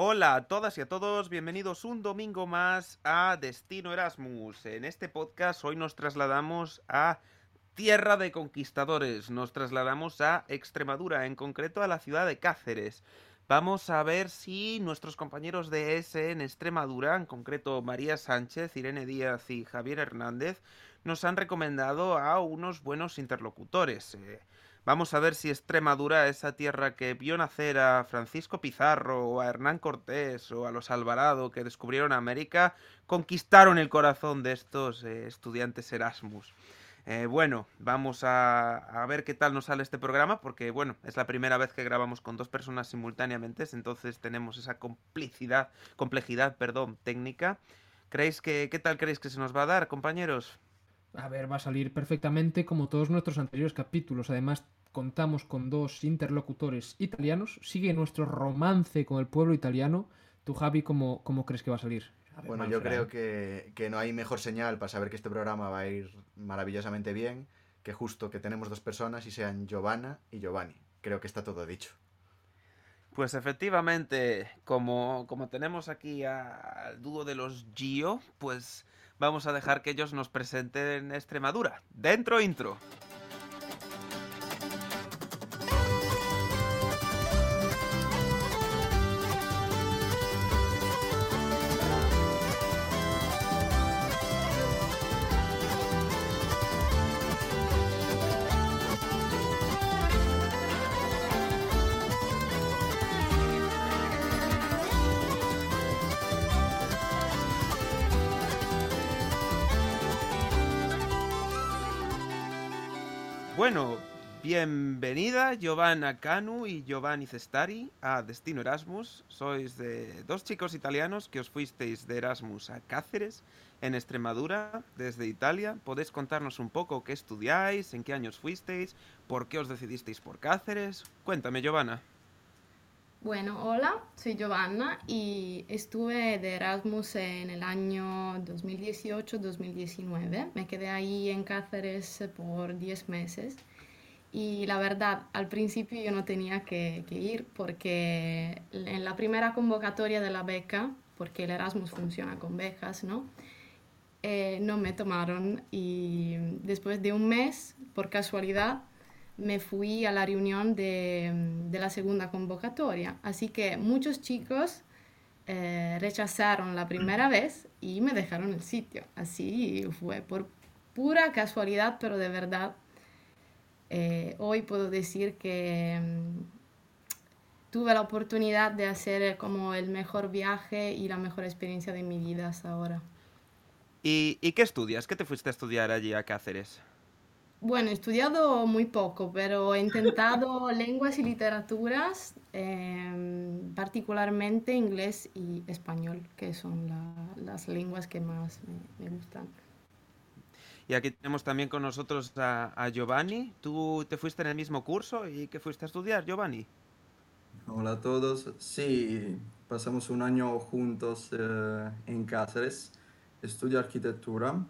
Hola a todas y a todos, bienvenidos un domingo más a Destino Erasmus. En este podcast hoy nos trasladamos a Tierra de Conquistadores, nos trasladamos a Extremadura, en concreto a la ciudad de Cáceres. Vamos a ver si nuestros compañeros de ESE en Extremadura, en concreto María Sánchez, Irene Díaz y Javier Hernández, nos han recomendado a unos buenos interlocutores. Eh, vamos a ver si Extremadura, esa tierra que vio nacer a Francisco Pizarro o a Hernán Cortés o a los Alvarado que descubrieron América, conquistaron el corazón de estos eh, estudiantes Erasmus. Eh, bueno, vamos a, ver qué tal nos sale este programa, porque bueno, es la primera vez que grabamos con dos personas simultáneamente, entonces tenemos esa complicidad, complejidad, perdón, técnica. ¿Creéis que qué tal creéis que se nos va a dar, compañeros? A ver, va a salir perfectamente como todos nuestros anteriores capítulos. Además, contamos con dos interlocutores italianos. Sigue nuestro romance con el pueblo italiano. Tú, Javi, ¿cómo, cómo crees que va a salir? bueno, yo creo que, no hay mejor señal para saber que este programa va a ir maravillosamente bien que justo que tenemos dos personas y sean Giovanna y Giovanni. Creo que está todo dicho. Pues efectivamente, como, como tenemos aquí al dúo de los Gio, pues vamos a dejar que ellos nos presenten Extremadura. Dentro intro. Bienvenida Giovanna Canu y Giovanni Cestari a Destino Erasmus. Sois dos chicos italianos que os fuisteis de Erasmus a Cáceres, en Extremadura, desde Italia. ¿Podéis contarnos un poco qué estudiáis, en qué años fuisteis, por qué os decidisteis por Cáceres? Cuéntame, Giovanna. Bueno, hola, soy Giovanna y estuve de Erasmus en el año 2018-2019. Me quedé ahí en Cáceres por 10 meses y la verdad, al principio yo no tenía que, ir porque en la primera convocatoria de la beca, porque el Erasmus funciona con becas, ¿no? Eh, no me tomaron y después de un mes, por casualidad, me fui a la reunión de, de la segunda convocatoria. Así que muchos chicos eh, rechazaron la primera vez y me dejaron el sitio. Así fue por pura casualidad, pero de verdad eh, hoy puedo decir que mm, tuve la oportunidad de hacer como el mejor viaje y la mejor experiencia de mi vida hasta ahora. ¿Y, ¿Y qué estudias? ¿Qué te fuiste a estudiar allí a Cáceres? Bueno, he estudiado muy poco, pero he intentado lenguas y literaturas, em, particularmente inglés y español, que son las lenguas que más me, gustan. Y aquí tenemos también con nosotros a, Giovanni. ¿Tú te fuiste en el mismo curso y qué fuiste a estudiar, Giovanni? Hola a todos. Sí, pasamos un año juntos eh, en Cáceres. Estudio arquitectura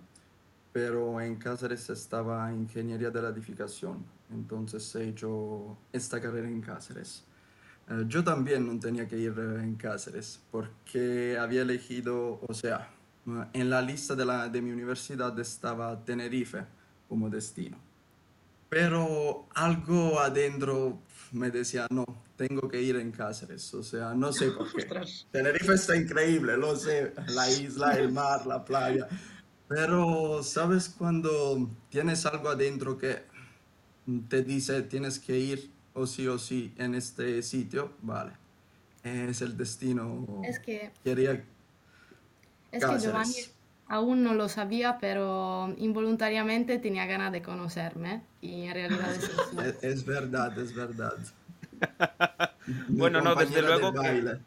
pero en Cáceres estaba ingeniería de la edificación, entonces he hecho esta carrera en Cáceres. Eh, yo también no tenía que ir eh, en Cáceres porque había elegido, o sea, en la lista de, la, de mi universidad estaba Tenerife como destino. Pero algo adentro me decía, no, tengo que ir en Cáceres. O sea, no sé por qué. Tenerife está increíble, lo sé, la isla, el mar, la playa. Pero, ¿sabes cuando tienes algo adentro que te dice tienes que ir o sí o sí en este sitio? Vale, es el destino. Es que... Quería... Es que Giovanni aún no lo sabía, pero involuntariamente tenía ganas de conocerme y en realidad es es, es, verdad, es verdad. bueno, no, desde luego que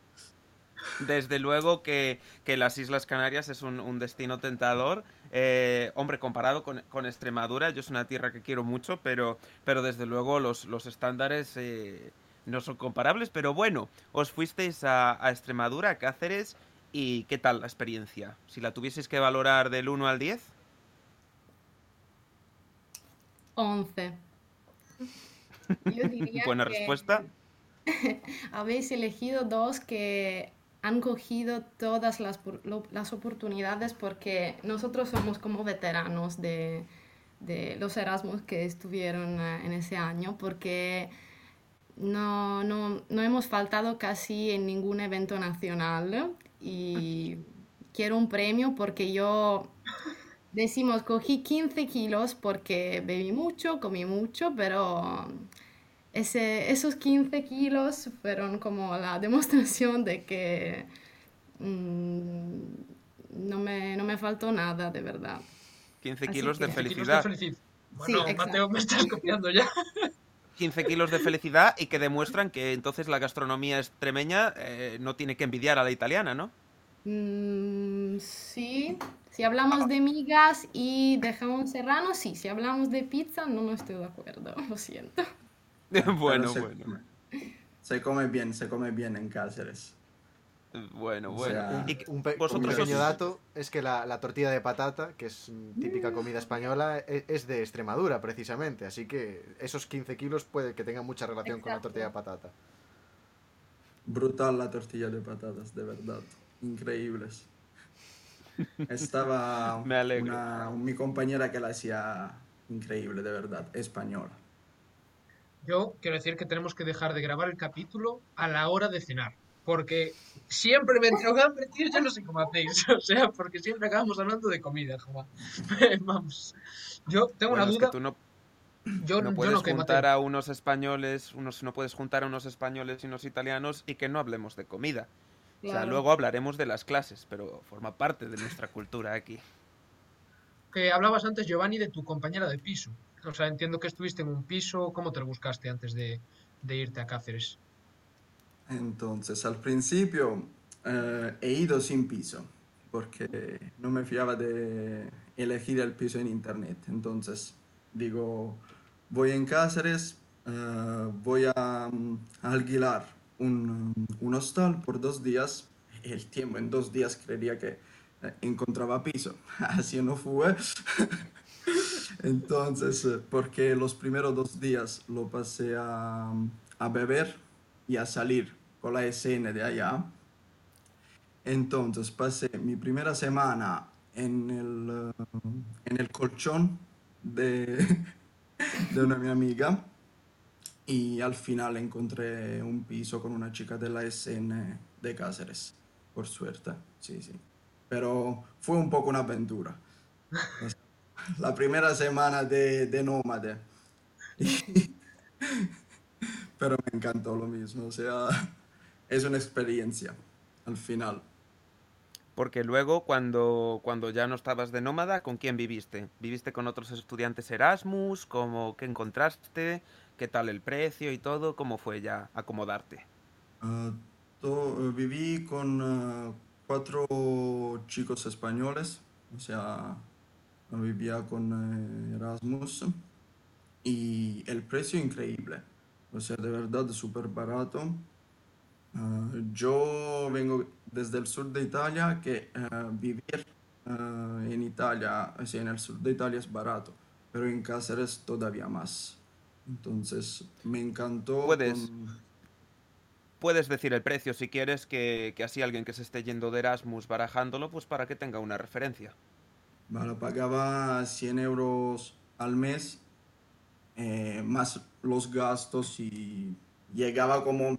desde luego que, las Islas Canarias es un, destino tentador. Eh, hombre, comparado con, Extremadura, yo es una tierra que quiero mucho, pero, pero desde luego los, estándares eh, no son comparables. Pero bueno, os fuisteis a, Extremadura, a Cáceres, y ¿qué tal la experiencia? Si la tuvieseis que valorar del 1 al 10. 11. Buena respuesta. Habéis elegido dos que han cogido todas las, las oportunidades porque nosotros somos como veteranos de, de los Erasmus que estuvieron eh, en ese año, porque no, no, no hemos faltado casi en ningún evento nacional y quiero un premio porque yo decimos cogí 15 kilos porque bebí mucho, comí mucho, pero ese, esos 15 kilos fueron como la demostración de que mm, no, me, no me faltó nada, de verdad. 15 kilos, de felicidad. Bueno, Mateo, me estás copiando ya. 15 kilos de felicidad y que demuestran que entonces la gastronomía extremeña eh, no tiene que envidiar a la italiana, ¿no? Mm, sí, si hablamos de migas y de jamón serrano, sí. Si hablamos de pizza, no, no estoy de acuerdo, lo siento. bueno, bueno. Se come bien, se come bien en Cáceres. Bueno, bueno. un, pequeño dato es que la, tortilla de patata, que es típica comida española, e, es, de Extremadura precisamente. Así que esos 15 kilos puede que tengan mucha relación con la tortilla de patata. Brutal la tortilla de patatas, de verdad. Increíbles. Estaba mi compañera que la hacía increíble, de verdad, española. Yo quiero decir que tenemos que dejar de grabar el capítulo a la hora de cenar. Porque siempre me entro hambre, tío, yo no sé cómo hacéis. O sea, porque siempre acabamos hablando de comida, Juan. Vamos. Yo tengo una duda. no, yo, no puedes juntar a unos españoles, unos, no puedes juntar a unos españoles y unos italianos y que no hablemos de comida. O sea, luego hablaremos de las clases, pero forma parte de nuestra cultura aquí. Que hablabas antes, Giovanni, de tu compañera de piso. O sea, entiendo que estuviste en un piso. ¿Cómo te lo buscaste antes de, irte a Cáceres? Entonces, al principio eh, he ido sin piso, porque no me fiaba de elegir el piso en internet. Entonces, digo, voy en Cáceres, eh, voy a, mm, alquilar un, un, hostal por dos días. El tiempo, en dos días creería que eh, encontraba piso. Así no fue. Entonces, eh, porque los primeros dos días lo pasé a, a beber y a salir con la escena de allá. Entonces pasé mi primera semana en el, eh, en el colchón de, de una mi amiga y al final encontré un piso con una chica de la SN de Cáceres, por suerte, sí, sí. Pero fue un poco una aventura. la primera semana de, de nómade. Pero me encantó lo mismo, o sea, es una experiencia al final. Porque luego, cuando, cuando ya no estabas de nómada, ¿con quién viviste? ¿Viviste con otros estudiantes Erasmus? ¿Cómo, ¿Qué encontraste? ¿Qué tal el precio y todo? ¿Cómo fue ya acomodarte? Ah, viví con ah, cuatro chicos españoles, o sea, vivía con eh, Erasmus y el precio increíble, o sea, de verdad súper barato. Ah, yo vengo desde el sur de Italia, que uh, vivir uh, en Italia, o sea, en el sur de Italia es barato, pero en Cáceres todavía más. Entonces, me encantó. Puedes, puedes decir el precio si quieres, que, que así alguien que se esté yendo de Erasmus barajándolo, pues para que tenga una referencia. Vale, pagaba 100 euros al mes, eh, más los gastos y llegaba como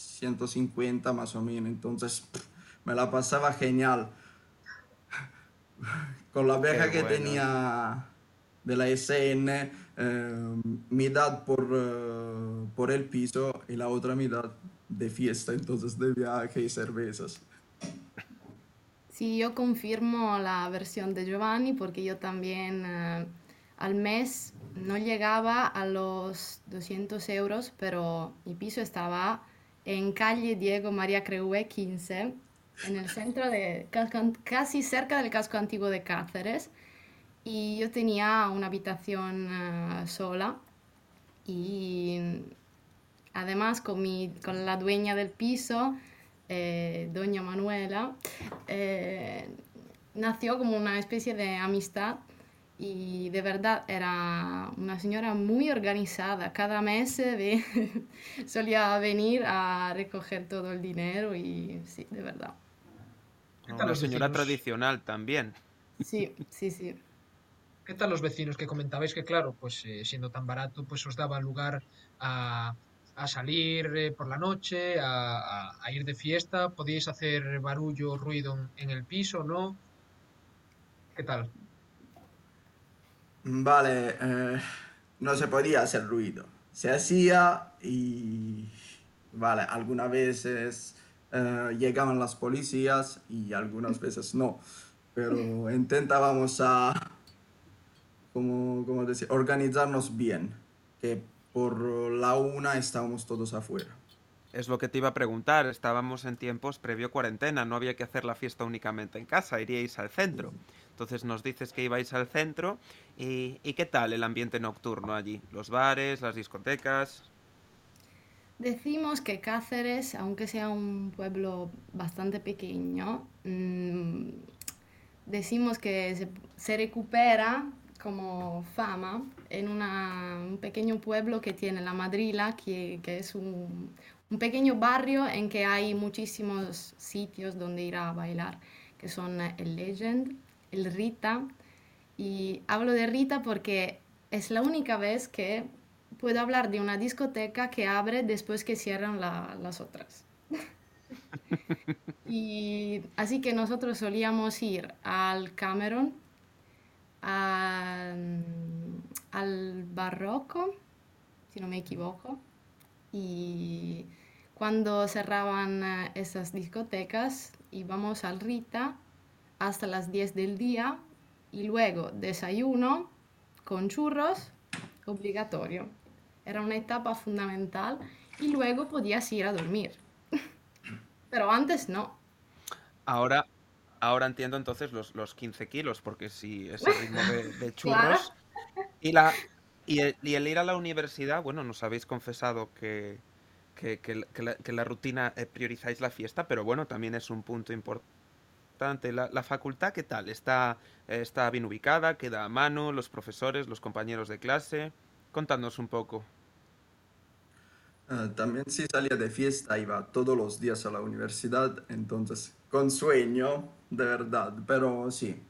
150 más o menos. Entonces me la pasaba genial. Con la beca que tenía de la SN, eh, mitad por, eh, por el piso y la otra mitad de fiesta, entonces de viaje y cervezas. Sí, yo confirmo la versión de Giovanni porque yo también eh, al mes no llegaba a los 200 euros, pero mi piso estaba en calle Diego María Creue 15, en el centro de, casi cerca del casco antiguo de Cáceres. Y yo tenía una habitación eh, sola y además con, mi, con la dueña del piso eh, doña Manuela, eh, nació como una especie de amistad y de verdad era una señora muy organizada. Cada mes ve- solía venir a recoger todo el dinero y sí, de verdad. ¿Qué tal Una señora vecinos? tradicional también. Sí, sí, sí. ¿Qué tal los vecinos que comentabais que, claro, pues eh, siendo tan barato, pues os daba lugar a, a salir eh, por la noche, a, a- a ir de fiesta? ¿Podíais hacer barullo, ruido en, en el piso, no? ¿Qué tal? Vale, eh, no se podía hacer ruido. Se hacía y, vale, algunas veces eh, llegaban las policías y algunas veces no. Pero intentábamos a, como, como decir, organizarnos bien, que por la una estábamos todos afuera. Es lo que te iba a preguntar. Estábamos en tiempos previo cuarentena. No había que hacer la fiesta únicamente en casa. Iríais al centro. Entonces nos dices que ibais al centro. ¿Y, y qué tal el ambiente nocturno allí? Los bares, las discotecas. Decimos que Cáceres, aunque sea un pueblo bastante pequeño, mm, decimos que se, se recupera como fama en una- un pequeño pueblo que tiene La Madrila, que, que es un, un pequeño barrio en que hay muchísimos sitios donde ir a bailar, que son eh, el Legend, el Rita. Y hablo de Rita porque es la única vez que puedo hablar de una discoteca que abre después que cierran la- las otras. Y así que nosotros solíamos ir al Cameron, al Barroco, si no me equivoco, y cuando cerraban eh, esas discotecas íbamos al Rita hasta las 10 del día y luego desayuno con churros obligatorio. Era una etapa fundamental y luego podías ir a dormir. Pero antes no. Ahora, ahora entiendo entonces los, los 15 kilos, porque si ese ritmo de, de churros. Claro. Y, la, y, el, y el ir a la universidad, bueno, nos habéis confesado que, que, que la- que la, que la rutina eh, priorizáis la fiesta, pero bueno, también es un punto importante. La, facultad, ¿qué tal? ¿Está, ¿Está bien ubicada? ¿Queda a mano? ¿Los profesores, los compañeros de clase? Contadnos un poco. Eh, también si salía de fiesta iba todos los días a la universidad, entonces con sueño, de verdad, pero sí,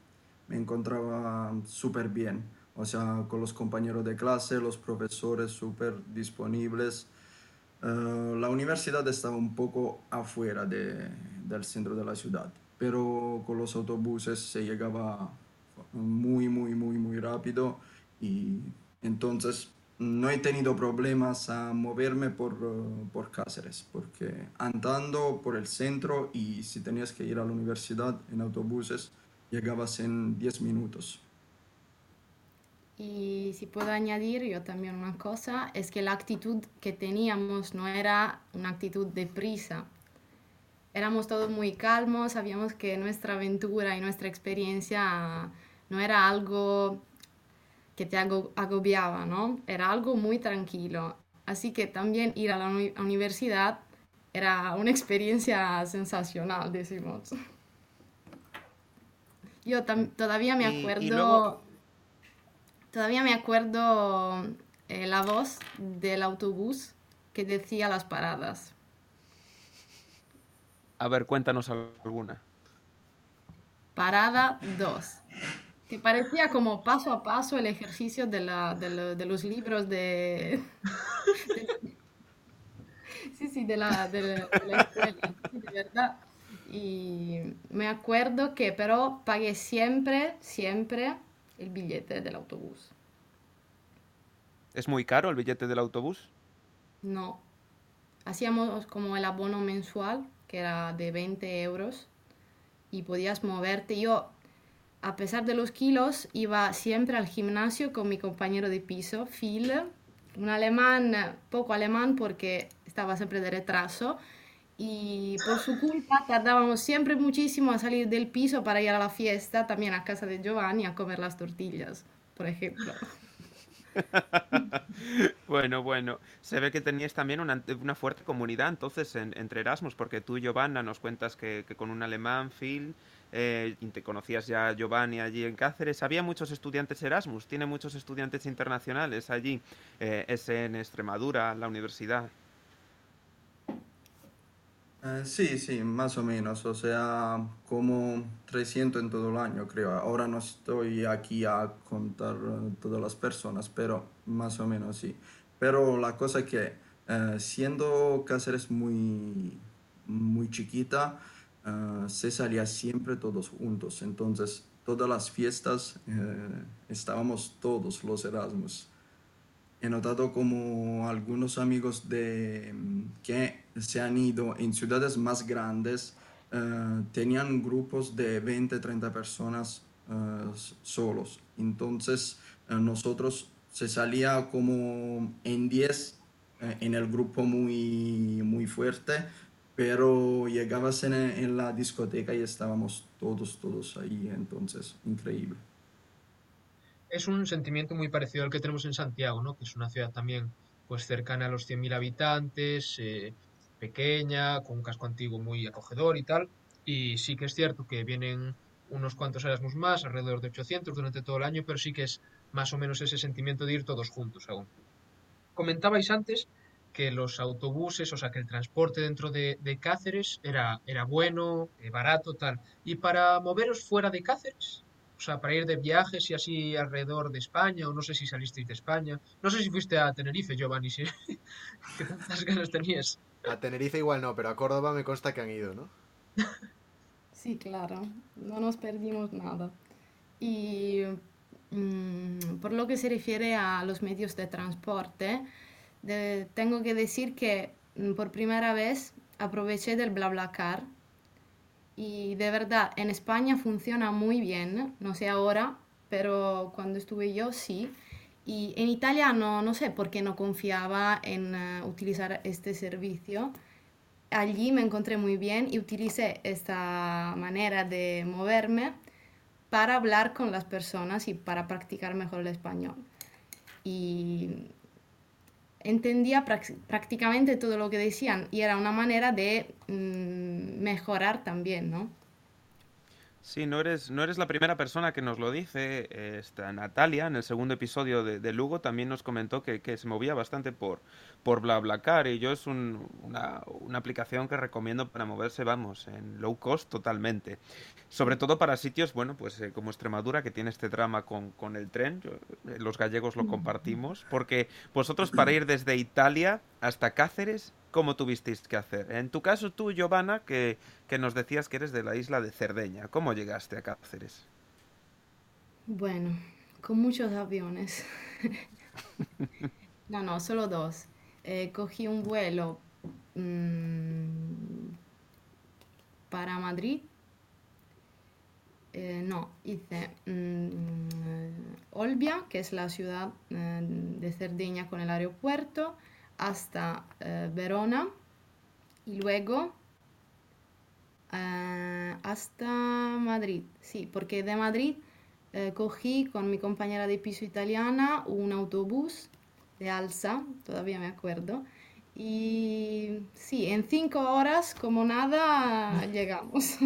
me encontraba súper bien, o sea, con los compañeros de clase, los profesores súper disponibles. Eh, la universidad estaba un poco afuera de- del centro de la ciudad, pero con los autobuses se llegaba muy, muy, muy, muy rápido y entonces no he tenido problemas a moverme por, eh, por Cáceres, porque andando por el centro y si tenías que ir a la universidad en autobuses, llegabas en 10 minutos. Y si puedo añadir yo también una cosa, es que la actitud que teníamos no era una actitud de prisa. Éramos todos muy calmos, sabíamos que nuestra aventura y nuestra experiencia no era algo que te ago- agobiaba, ¿no? Era algo muy tranquilo. Así que también ir a la uni- universidad era una experiencia sensacional, decimos. Yo todavía me Y- y acuerdo... luego- Todavía me acuerdo eh, la voz del autobús que decía las paradas. A ver, cuéntanos alguna. Parada 2. Que parecía como paso a paso el ejercicio de, la- de lo- de los libros de... de- sí, sí, de la, de la- de la escuela, sí, de verdad. Y me acuerdo que pero pagué siempre, siempre el billete del autobús. ¿Es muy caro el billete del autobús? No. Hacíamos como el abono mensual, que era de 20 euros, y podías moverte. Yo, a pesar de los kilos, iba siempre al gimnasio con mi compañero de piso, Phil, un alemán, poco alemán porque estaba siempre de retraso, y por su culpa tardábamos siempre muchísimo a salir del piso para ir a la fiesta, también a casa de Giovanni, a comer las tortillas, por ejemplo. bueno, bueno, se ve que tenías también una, una fuerte comunidad entonces en- entre Erasmus, porque tú, Giovanna, nos cuentas que, con un alemán, Phil, eh, te conocías ya Giovanni allí en Cáceres. Había muchos estudiantes Erasmus, tiene muchos estudiantes internacionales allí, eh, es en Extremadura, la universidad. Eh, sí, sí, más o menos, o sea, como 300 en todo el año, creo. Ahora no estoy aquí a contar eh, todas las personas, pero más o menos sí. Pero la cosa es que eh, siendo Cáceres muy, muy chiquita, eh, se salía siempre todos juntos. Entonces, todas las fiestas estábamos todos los Erasmus. He notado como algunos amigos de, mm, que se han ido en ciudades más grandes eh, tenían grupos de 20, 30 personas eh, solos. Entonces eh, nosotros se salía como en 10 eh, en el grupo muy, muy fuerte, pero llegabas en, en la discoteca y estábamos todos, todos ahí. Entonces, increíble. Es un sentimiento muy parecido al que tenemos en Santiago, ¿no? Que es una ciudad también pues cercana a los 100.000 habitantes, pequeña, con un casco antiguo muy acogedor y tal. Y sí que es cierto que vienen unos cuantos Erasmus más, alrededor de 800 durante todo el año, pero sí que es más o menos ese sentimiento de ir todos juntos aún. Comentabais antes que los autobuses, o sea, que el transporte dentro de, de Cáceres era, era bueno, eh, barato, tal. Y para moveros fuera de Cáceres, o sea, para ir de viajes y así alrededor de España, o no sé si salisteis de España, no sé si fuiste a Tenerife, Giovanni, si que tantas ganas tenías. A Tenerife igual no, pero a Córdoba me consta que han ido, ¿no? Sí, claro, no nos perdimos nada. Y mm, por lo que se refiere a los medios de transporte, tengo que decir que mm, por primera vez aproveché del BlaBlaCar y de verdad en España funciona muy bien, no sé ahora, pero cuando estuve yo sí. Y en Italia no, no sé por qué no confiaba en eh, utilizar este servicio allí me encontré muy bien y utilicé esta manera de moverme para hablar con las personas y para practicar mejor el español. Y entendía prácticamente todo lo que decían y era una manera de mm, mejorar también, ¿no? Sí, no eres, no eres la primera persona que nos lo dice. Esta Natalia, en el segundo episodio de, de Lugo, también nos comentó que, que se movía bastante por, por BlaBlaCar. Y yo es un- una, una aplicación que recomiendo para moverse, vamos, en low cost totalmente. Sobre todo para sitios, bueno, pues eh, como Extremadura, que tiene este drama con, con el tren. Yo- eh, los gallegos lo compartimos. Porque vosotros para ir desde Italia hasta Cáceres, ¿cómo tuvisteis que hacer? En tu caso, tú, Giovanna, que, que nos decías que eres de la isla de Cerdeña. ¿Cómo llegaste a Cáceres? Bueno, con muchos aviones. No, no, solo dos. Eh, cogí un vuelo mm, para Madrid. Eh, no, hice mm, Olbia, que es la ciudad eh, de Cerdeña con el aeropuerto, hasta eh, Verona y luego eh, hasta Madrid. Sí, porque de Madrid eh, cogí con mi compañera de piso italiana un autobús de Alsa, todavía me acuerdo. Y sí, en cinco horas, como nada, llegamos.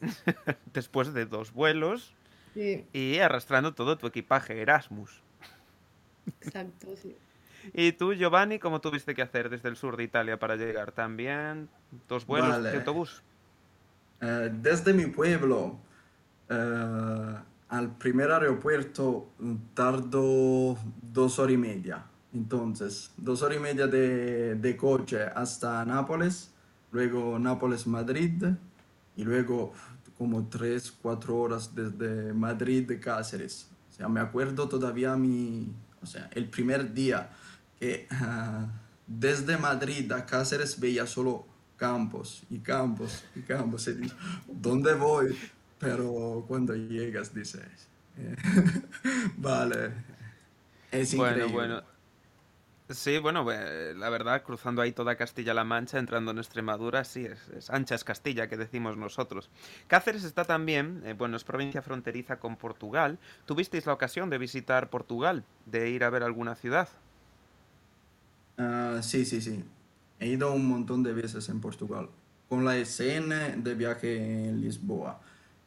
Después de dos vuelos Sí, y arrastrando todo tu equipaje Erasmus. exacto, sí. ¿Y tú, Giovanni, cómo tuviste que hacer desde el sur de Italia para llegar? ¿También dos vuelos Vale. de autobús? Eh, desde mi pueblo eh, al primer aeropuerto tardo dos horas y media. Entonces, dos horas y media de, de coche hasta Nápoles, luego Nápoles-Madrid y luego como tres, cuatro horas desde Madrid-Cáceres. O sea, me acuerdo todavía mi, o sea, el primer día que desde Madrid a Cáceres veía solo campos y campos y campos. Y dices, ¿dónde voy? Pero cuando llegas dices, eh, vale, es Bueno, increíble. bueno. Sí, bueno, eh, la verdad, cruzando ahí toda Castilla-La Mancha, entrando en Extremadura, sí, es, ancha es Castilla, que decimos nosotros. Cáceres está también, eh, bueno, es provincia fronteriza con Portugal. ¿Tuvisteis la ocasión de visitar Portugal, de ir a ver alguna ciudad? Ah, sí, sí, sí. He ido un montón de veces en Portugal, con la SN de viaje en Lisboa.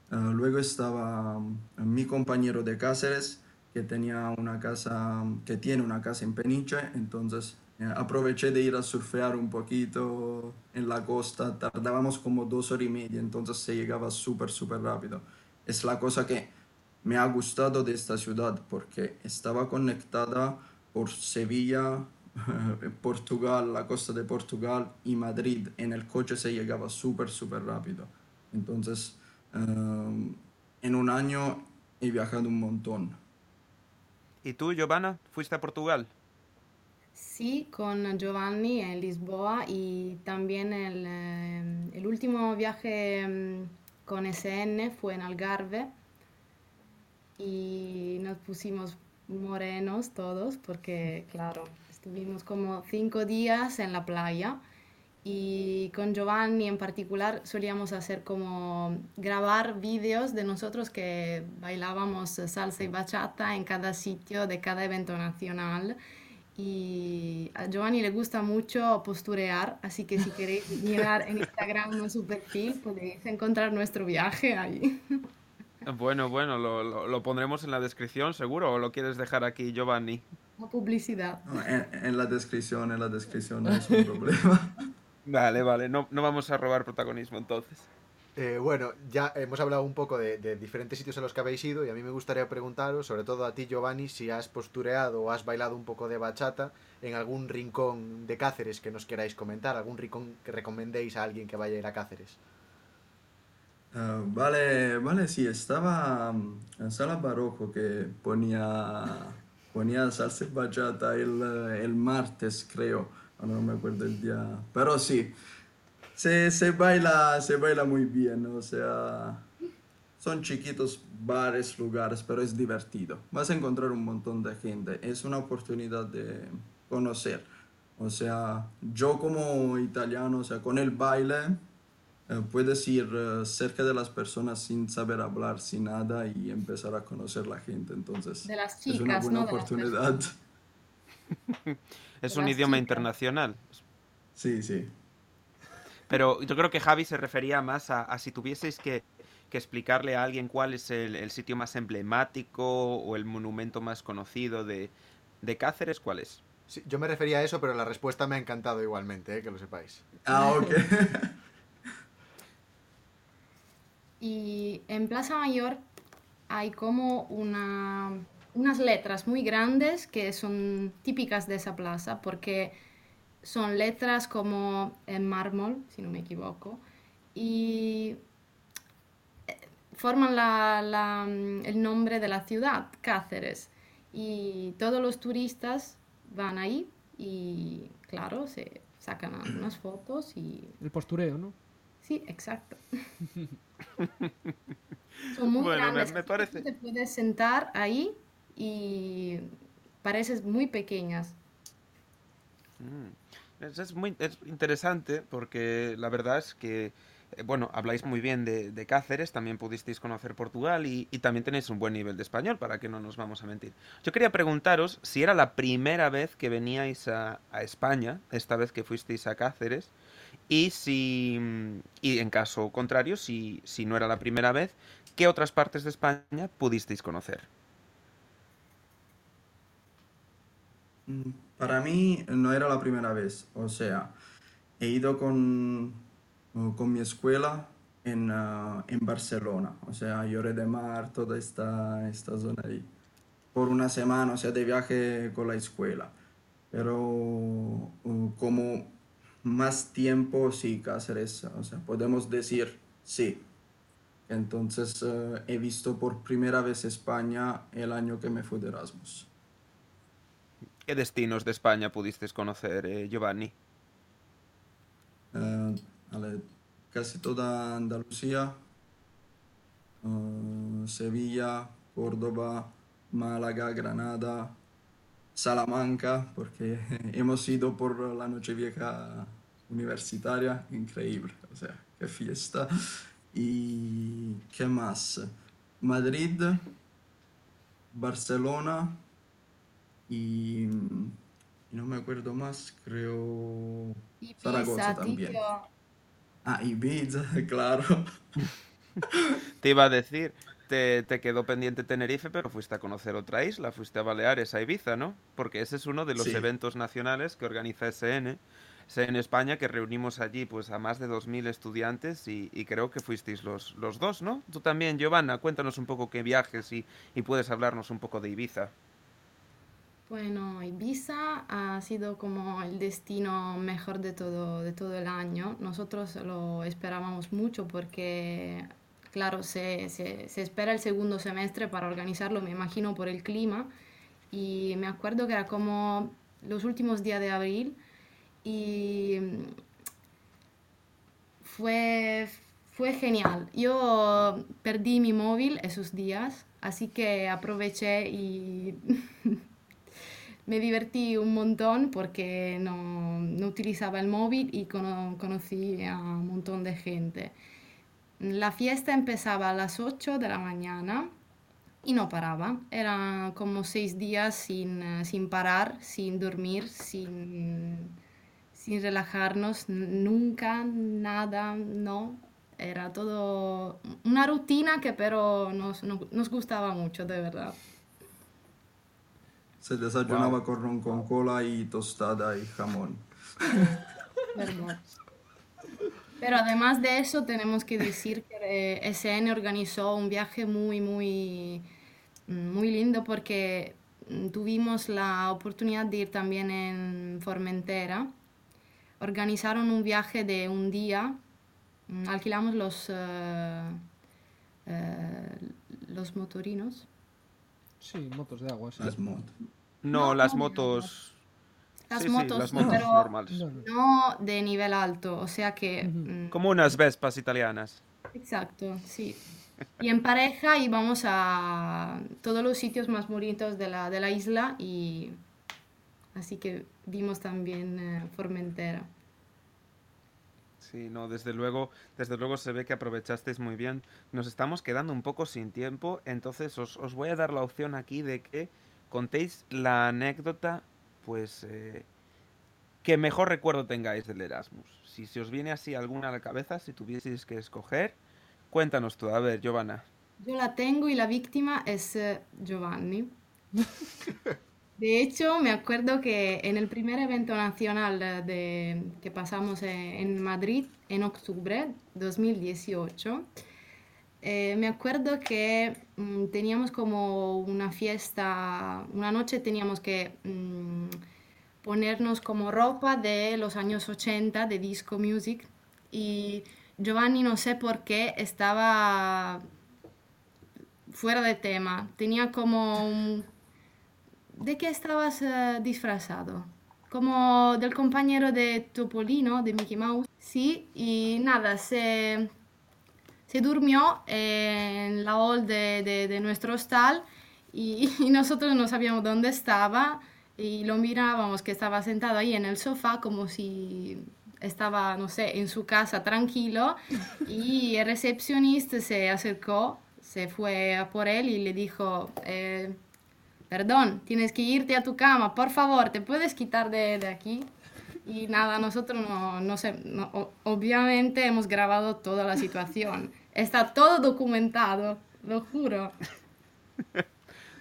Ah, luego estaba mm, mi compañero de Cáceres, que tenía una casa, que tiene una casa en Peniche, entonces eh, aproveché de ir a surfear un poquito en la costa, tardábamos como dos horas y media, entonces se llegaba súper, súper rápido. Es la cosa que me ha gustado de esta ciudad, porque estaba conectada por Sevilla, Portugal, la costa de Portugal y Madrid. En el coche se llegaba súper, súper rápido. Entonces, eh, en un año he viajado un montón. ¿Y tú, Giovanna, fuiste a Portugal? Sí, con Giovanni en Lisboa y también el, eh, el último viaje mm, con SN fue en Algarve y nos pusimos morenos todos porque, claro, estuvimos como cinco días en la playa y con Giovanni en particular solíamos hacer como grabar vídeos de nosotros que bailábamos salsa y bachata en cada sitio de cada evento nacional. Y a Giovanni le gusta mucho posturear, así que si queréis mirar en Instagram su perfil podéis encontrar nuestro viaje ahí. Bueno, bueno, lo, lo, pondremos en la descripción, seguro, o lo quieres dejar aquí, Giovanni. La publicidad. en, en, la descripción, en la descripción, no es un problema. Vale, vale, no, no vamos a robar protagonismo entonces. Eh, bueno, ya hemos hablado un poco de, de, diferentes sitios en los que habéis ido y a mí me gustaría preguntaros, sobre todo a ti Giovanni, si has postureado o has bailado un poco de bachata en algún rincón de Cáceres que nos queráis comentar, algún rincón que recomendéis a alguien que vaya a ir a Cáceres. Uh, vale, vale, sí, estaba en Sala Barroco que ponía, ponía salsa bachata el, el martes, creo no me acuerdo el día, pero sí, se, se, baila, se baila muy bien, o sea, son chiquitos bares, lugares, pero es divertido. Vas a encontrar un montón de gente, es una oportunidad de conocer. O sea, yo como italiano, o sea, con el baile, eh, puedes ir eh, cerca de las personas sin saber hablar, sin nada y empezar a conocer la gente. Entonces, de las chicas, es una buena oportunidad. Es un idioma internacional. Sí, sí. Pero yo creo que Javi se refería más a, si tuvieseis que, explicarle a alguien cuál es el, sitio más emblemático o el monumento más conocido de, Cáceres, ¿cuál es? Sí, yo me refería a eso, pero la respuesta me ha encantado igualmente, eh, que lo sepáis. Ah, ok. y en Plaza Mayor hay como una unas letras muy grandes que son típicas de esa plaza porque son letras como en mármol, si no me equivoco, y eh, forman el nombre de la ciudad, Cáceres. Y todos los turistas van ahí y, claro, se sacan unas fotos y... El postureo, ¿no? Sí, exacto. Son muy bueno, grandes. Me, me parece. Te puedes sentar ahí y pareces muy pequeñas. Mm. Es, muy es interesante porque la verdad es que, eh, bueno, habláis muy bien de, Cáceres, también pudisteis conocer Portugal y, también tenéis un buen nivel de español, para que no nos vamos a mentir. Yo quería preguntaros si era la primera vez que veníais a, a España, esta vez que fuisteis a Cáceres, y si, y en caso contrario, si, si no era la primera vez, ¿qué otras partes de España pudisteis conocer? Mm, para mí no era la primera vez, o sea, he ido con, con mi escuela en, ah, en Barcelona, o sea, Llore de Mar, toda esta, esta zona ahí, por una semana, o sea, de viaje con la escuela. Pero uh, como más tiempo, sí, Cáceres, o sea, podemos decir sí. Entonces uh, he visto por primera vez España el año que me fui de Erasmus. ¿Qué destinos de España pudiste conocer, eh, Giovanni? Uh, casi toda Andalucía, uh, Sevilla, Córdoba, Málaga, Granada, Salamanca, porque hemos ido por la noche vieja universitaria, increíble, o sea, qué fiesta. ¿Y qué más? Madrid, Barcelona y, y no me acuerdo más, creo Zaragoza Ibiza, también. tío. Ah, Ibiza, claro. Te iba a decir, te, te quedó pendiente Tenerife, pero fuiste a conocer otra isla, fuiste a Baleares, a Ibiza, ¿no? Porque ese es uno de los Sí. eventos nacionales que organiza SN, SN España, que reunimos allí pues a más de 2.000 estudiantes y, y creo que fuisteis los, los dos, ¿no? Tú también, Giovanna, cuéntanos un poco qué viajes y, y puedes hablarnos un poco de Ibiza. Bueno, Ibiza ha sido como el destino mejor de todo, de todo el año. Nosotros lo esperábamos mucho porque, claro, se, se- se espera el segundo semestre para organizarlo, me imagino, por el clima. Y me acuerdo que era como los últimos días de abril y fue, fue genial. Yo perdí mi móvil esos días, así que aproveché y me divertí un montón porque no, no utilizaba el móvil y cono- conocí a un montón de gente. La fiesta empezaba a las 8 de la mañana y no paraba. Eran como seis días sin, sin parar, sin dormir, sin, sin relajarnos, nunca, nada, no. Era todo una rutina que pero nos, nos, gustaba mucho, de verdad. Se desayunaba con ron con cola y tostada y jamón. Pero además de eso, tenemos que decir que eh, SN organizó un viaje muy, muy, muy lindo porque mm, tuvimos la oportunidad de ir también en Formentera. Organizaron un viaje de un día, mm, alquilamos los, eh, eh, los motorinos. Sí, motos de agua, sí. Las mod. No, No, las no, motos... Las sí, sí, motos, las motos pero normales. No, de nivel alto, o sea que... Ujú. mm, Como unas Vespas italianas. Exacto, sí. Y en pareja íbamos a todos los sitios más bonitos de la, de la isla y así que vimos también eh, Formentera. Sí, no, desde luego, desde luego se ve que aprovechasteis muy bien. Nos estamos quedando un poco sin tiempo, entonces os, os voy a dar la opción aquí de que contéis la anécdota, pues, eh, que mejor recuerdo tengáis del Erasmus. Si se os viene así alguna a la cabeza, si tuvieseis que escoger, cuéntanos tú. A ver, Giovanna. Yo la tengo y la víctima es eh, Giovanni. De hecho, me acuerdo que en el primer evento nacional eh, de, que pasamos eh, en Madrid en octubre 2018, eh, me acuerdo que mm, teníamos como una fiesta, una noche teníamos que mm, ponernos como ropa de los años 80 de disco music y Giovanni no sé por qué estaba fuera de tema. Tenía como un... ¿De qué estabas eh, disfrazado? Como del compañero de Topolino, de Mickey Mouse. Sí, y nada, se, se durmió en la hall de, de- de nuestro hostal y, y nosotros no sabíamos dónde estaba y lo mirábamos que estaba sentado ahí en el sofá como si estaba, no sé, en su casa tranquilo y el recepcionista se acercó, se fue a por él y le dijo, eh, perdón, tienes que irte a tu cama, por favor, ¿te puedes quitar de, de aquí? Y nada, nosotros no, no sé, no- o- obviamente hemos grabado toda la situación. Está todo documentado, lo juro.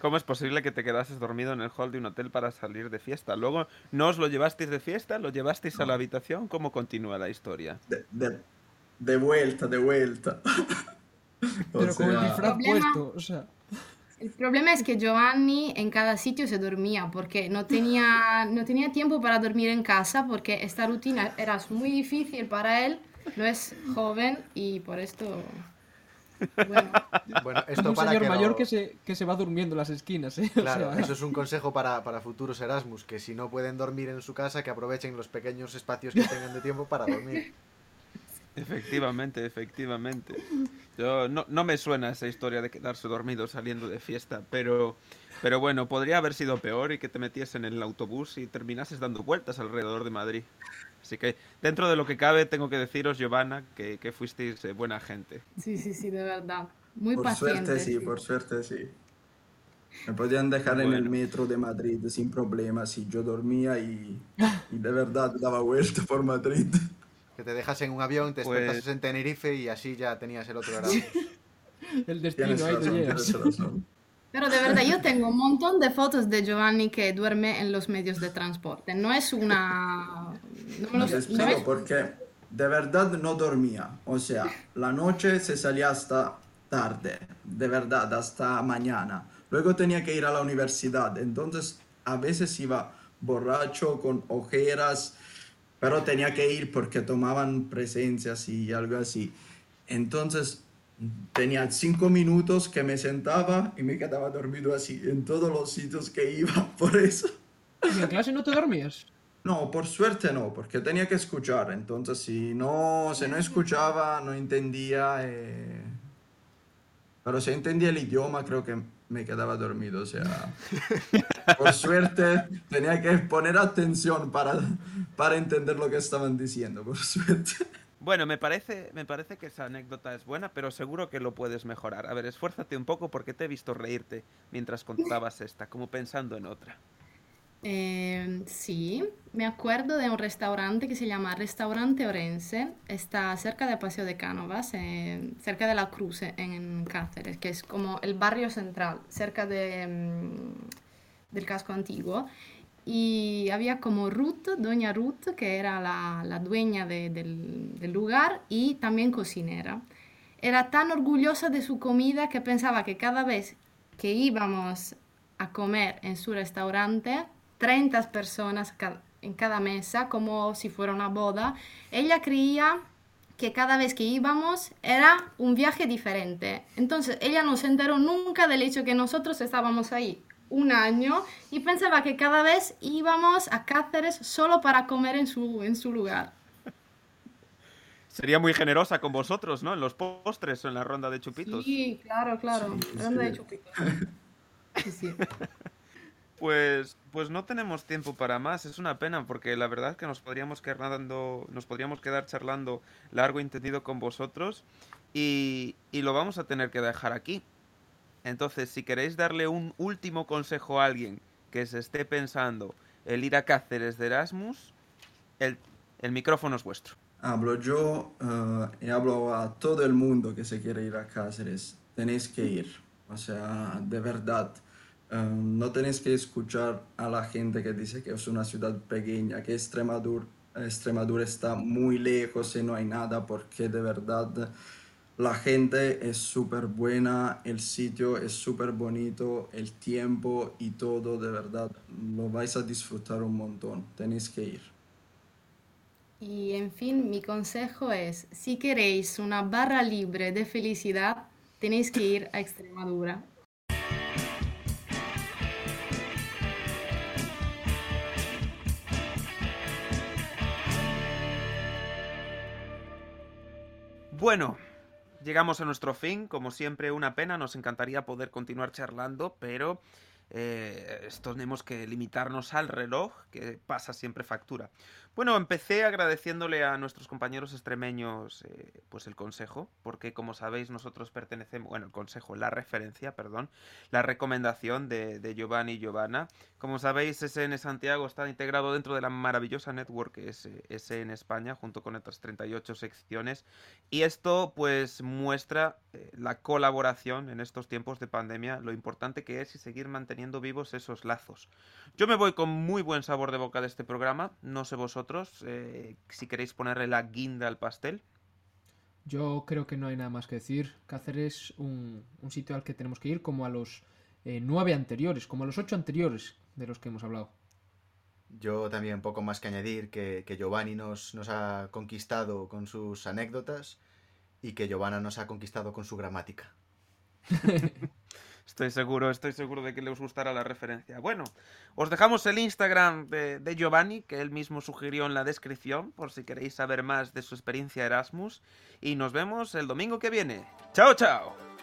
¿Cómo es posible que te quedases dormido en el hall de un hotel para salir de fiesta? Luego, ¿no os lo llevasteis de fiesta? ¿Lo llevasteis a la habitación? ¿Cómo continúa la historia? De, de- de vuelta, de vuelta. O Pero con el disfraz puesto, o sea. El problema es que Giovanni en cada sitio se dormía porque no tenía, no tenía tiempo para dormir en casa porque esta rutina era muy difícil para él, no es joven y por esto... Bueno, Bueno, Es esto un para señor que mayor lo- que, se, que se va durmiendo en las esquinas, ¿eh? O Claro, sea, eso es un consejo para, para futuros Erasmus, que si no pueden dormir en su casa, que aprovechen los pequeños espacios que tengan de tiempo para dormir. Efectivamente, efectivamente. Yo, no, no me suena esa historia de quedarse dormido saliendo de fiesta, pero, pero bueno, podría haber sido peor y que te metiesen en el autobús y terminases dando vueltas alrededor de Madrid. Así que dentro de lo que cabe, tengo que deciros, Giovanna, que, que fuisteis eh, buena gente. Sí, sí, sí, de verdad. Muy Por paciente. suerte sí, por suerte sí. Me podían dejar en el metro de Madrid sin problemas y yo dormía y, y de verdad daba vuelta por Madrid. Que te dejas en un avión, te Pues- despertas en Tenerife y así ya tenías el otro grado. El destino, ahí te llegas. Pero de verdad, yo tengo un montón de fotos de Giovanni que duerme en los medios de transporte. No es una... No me lo- Te no explico es- porque de verdad no dormía. O sea, la noche se salía hasta tarde, de verdad, hasta mañana. Luego tenía que ir a la universidad, entonces a veces iba borracho, con ojeras, pero tenía que ir porque tomaban presencias y algo así. Entonces tenía cinco minutos que me sentaba y me quedaba dormido así en todos los sitios que iba, por eso. ¿Y en clase no te dormías? No, por suerte no, porque tenía que escuchar. Entonces, si no, si no escuchaba, no entendía. eh, Pero si entendía el idioma, creo que me quedaba dormido. O sea, por suerte tenía que poner atención para, para entender lo que estaban diciendo, por suerte. Bueno, me parece, me parece que esa anécdota es buena, pero seguro que lo puedes mejorar. A ver, esfuérzate un poco porque te he visto reírte mientras contabas esta, como pensando en otra. Eh, sí, me acuerdo de un restaurante que se llama Restaurante Orense. Está cerca de Paseo de Cánovas, eh, cerca de la Cruz en Cáceres, que es como el barrio central, cerca de, mm, del casco antiguo. Y había como Ruth, doña Ruth, que era la, la dueña de- del, del lugar y también cocinera. Era tan orgullosa de su comida que pensaba que cada vez que íbamos a comer en su restaurante, 30 personas en cada mesa, como si fuera una boda, ella creía que cada vez que íbamos era un viaje diferente. Entonces ella no se enteró nunca del hecho que nosotros estábamos ahí un año y pensaba que cada vez íbamos a Cáceres solo para comer en su, en su lugar. Sería muy generosa con vosotros, ¿no? En los postres o en la ronda de chupitos. Sí, claro, claro. Sí, Ronda de chupitos. Sí, sí. Pues, pues no tenemos tiempo para más. Es una pena porque la verdad es que nos podríamos quedar dando- nos podríamos quedar charlando largo y entendido con vosotros y, y lo vamos a tener que dejar aquí. Entonces, si queréis darle un último consejo a alguien que se esté pensando el ir a Cáceres de Erasmus, el, el micrófono es vuestro. Hablo yo eh, y hablo a todo el mundo que se quiere ir a Cáceres. Tenéis que ir. O sea, de verdad. Eh, no tenéis que escuchar a la gente que dice que es una ciudad pequeña, que Extremadura, Extremadura está muy lejos y no hay nada, porque de verdad la gente es súper buena, el sitio es súper bonito, el tiempo y todo, de verdad, lo vais a disfrutar un montón. Tenéis que ir. Y en fin, mi consejo es, si queréis una barra libre de felicidad, tenéis que ir a Extremadura. Bueno, llegamos a nuestro fin. Como siempre, una pena. Nos encantaría poder continuar charlando, pero eh, tenemos que limitarnos al reloj, que pasa siempre factura. Bueno, empecé agradeciéndole a nuestros compañeros extremeños eh, pues el consejo, porque como sabéis nosotros pertenecemos, bueno, el consejo, la referencia, perdón, la recomendación de, de Giovanni y Giovanna. Como sabéis, SN Santiago está integrado dentro de la maravillosa network que es eh, SN España, junto con otras 38 secciones, y esto pues muestra eh, la colaboración en estos tiempos de pandemia, lo importante que es y seguir manteniendo vivos esos lazos. Yo me voy con muy buen sabor de boca de este programa, no sé vosotros, eh, si queréis ponerle la guinda al pastel. Yo creo que no hay nada más que decir. Cáceres es un, un sitio al que tenemos que ir como a los eh, nueve anteriores, como a los ocho anteriores de los que hemos hablado. Yo también poco más que añadir que, que Giovanni nos, nos ha conquistado con sus anécdotas y que Giovanna nos ha conquistado con su gramática. Estoy seguro, estoy seguro de que les gustará la referencia. Bueno, os dejamos el Instagram de, de Giovanni, que él mismo sugirió en la descripción, por si queréis saber más de su experiencia Erasmus. Y nos vemos el domingo que viene. ¡Chao, chao!